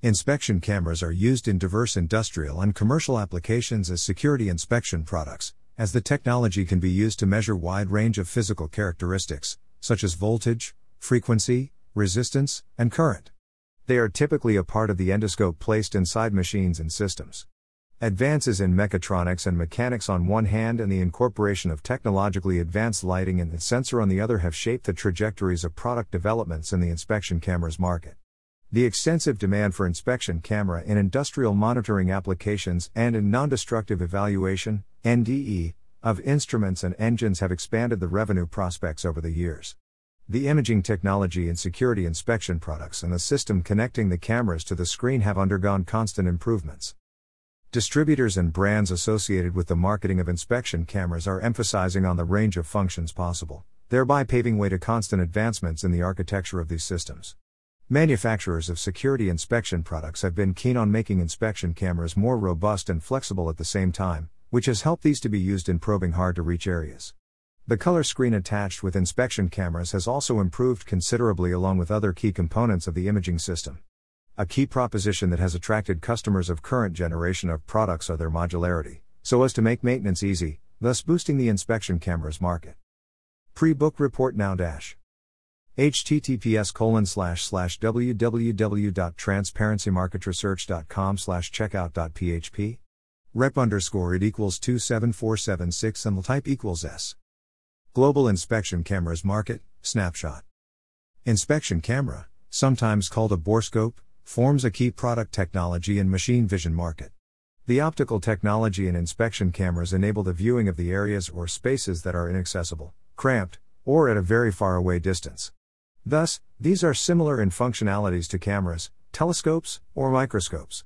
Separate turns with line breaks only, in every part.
Inspection cameras are used in diverse industrial and commercial applications as security inspection products, as the technology can be used to measure wide range of physical characteristics, such as voltage, frequency, resistance, and current. They are typically a part of the endoscope placed inside machines and systems. Advances in mechatronics and mechanics on one hand and the incorporation of technologically advanced lighting and the sensor on the other have shaped the trajectories of product developments in the inspection cameras market. The extensive demand for inspection camera in industrial monitoring applications and in non-destructive evaluation (NDE) of instruments and engines have expanded the revenue prospects over the years. The imaging technology in security inspection products and the system connecting the cameras to the screen have undergone constant improvements. Distributors and brands associated with the marketing of inspection cameras are emphasizing on the range of functions possible, thereby paving way to constant advancements in the architecture of these systems. Manufacturers of security inspection products have been keen on making inspection cameras more robust and flexible at the same time, which has helped these to be used in probing hard to reach areas. The color screen attached with inspection cameras has also improved considerably along with other key components of the imaging system. A key proposition that has attracted customers of current generation of products are their modularity, so as to make maintenance easy, thus boosting the inspection cameras market. Pre-book report now dash https colon slash slash www.transparencymarketresearch.com slash checkout.php rep underscore id equals 27476 and the type equals s. Global inspection cameras market snapshot. Inspection camera sometimes called a borescope forms a key product technology in machine vision market. The optical technology in inspection cameras enable the viewing of the areas or spaces that are inaccessible cramped or at a very far away distance Thus, these are similar in functionalities to cameras, telescopes, or microscopes.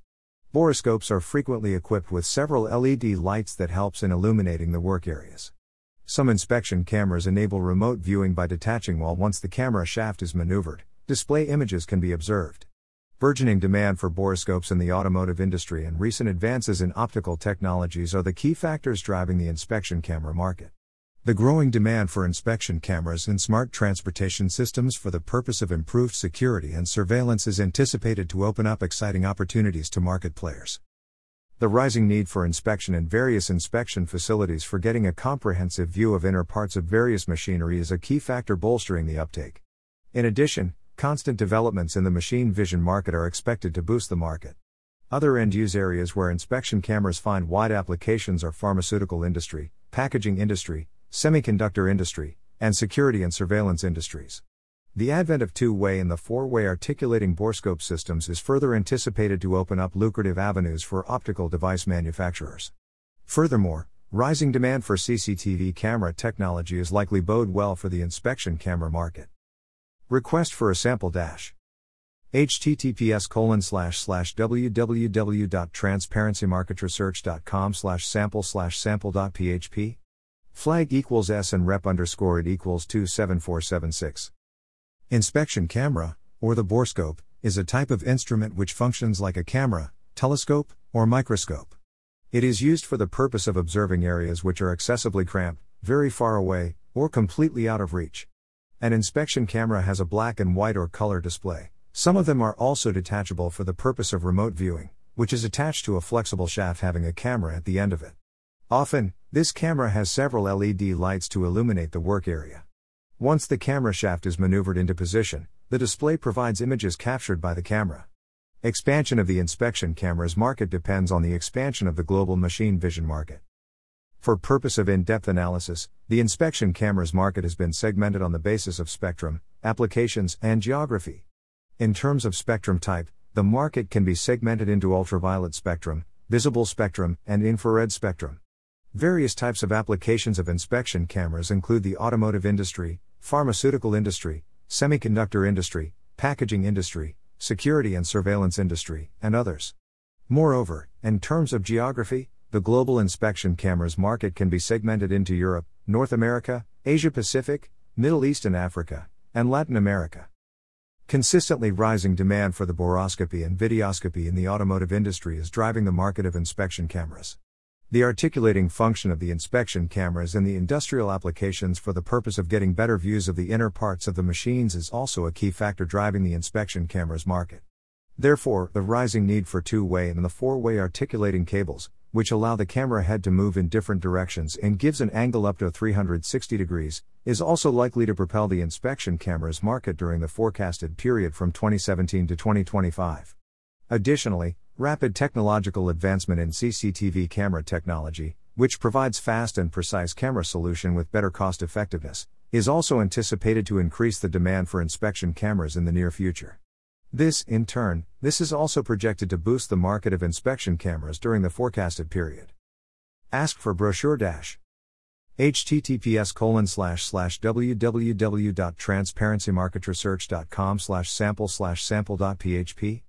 Borescopes are frequently equipped with several LED lights that helps in illuminating the work areas. Some inspection cameras enable remote viewing by detaching while once the camera shaft is maneuvered, display images can be observed. Burgeoning demand for borescopes in the automotive industry and recent advances in optical technologies are the key factors driving the inspection camera market. The growing demand for inspection cameras in smart transportation systems for the purpose of improved security and surveillance is anticipated to open up exciting opportunities to market players. The rising need for inspection in various inspection facilities for getting a comprehensive view of inner parts of various machinery is a key factor bolstering the uptake. In addition, constant developments in the machine vision market are expected to boost the market. Other end use areas where inspection cameras find wide applications are pharmaceutical industry, packaging industry, semiconductor industry, and security and surveillance industries. The advent of two way and the four way articulating borescope systems is further anticipated to open up lucrative avenues for optical device manufacturers. Furthermore, rising demand for CCTV camera technology is likely bode well for the inspection camera market. Request for a sample dash https colon slash slash www.transparencymarketresearch.com slash sample slash sample.php Flag equals S and rep underscore id equals 27476. Inspection camera, or the borescope, is a type of instrument which functions like a camera, telescope, or microscope. It is used for the purpose of observing areas which are excessively cramped, very far away, or completely out of reach. An inspection camera has a black and white or color display. Some of them are also detachable for the purpose of remote viewing, which is attached to a flexible shaft having a camera at the end of it. Often, this camera has several LED lights to illuminate the work area. Once the camera shaft is maneuvered into position, the display provides images captured by the camera. Expansion of the inspection cameras market depends on the expansion of the global machine vision market. For purpose of in-depth analysis, the inspection cameras market has been segmented on the basis of spectrum, applications, and geography. In terms of spectrum type, the market can be segmented into ultraviolet spectrum, visible spectrum, and infrared spectrum. Various types of applications of inspection cameras include the automotive industry, pharmaceutical industry, semiconductor industry, packaging industry, security and surveillance industry, and others. Moreover, in terms of geography, the global inspection cameras market can be segmented into Europe, North America, Asia Pacific, Middle East and Africa, and Latin America. Consistently rising demand for the borescopy and videoscopy in the automotive industry is driving the market of inspection cameras. The articulating function of the inspection cameras in the industrial applications for the purpose of getting better views of the inner parts of the machines is also a key factor driving the inspection cameras market. Therefore, the rising need for two way and the four way articulating cables, which allow the camera head to move in different directions and gives an angle up to 360 degrees, is also likely to propel the inspection cameras market during the forecasted period from 2017 to 2025. Additionally, rapid technological advancement in CCTV camera technology, which provides fast and precise camera solution with better cost effectiveness, is also anticipated to increase the demand for inspection cameras in the near future. This, in turn, this is also projected to boost the market of inspection cameras during the forecasted period. Ask for brochure dash https colon slash slash www.transparencymarketresearch.com slash sample slash sample.php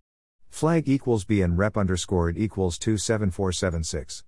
flag equals b and rep underscore id equals 27476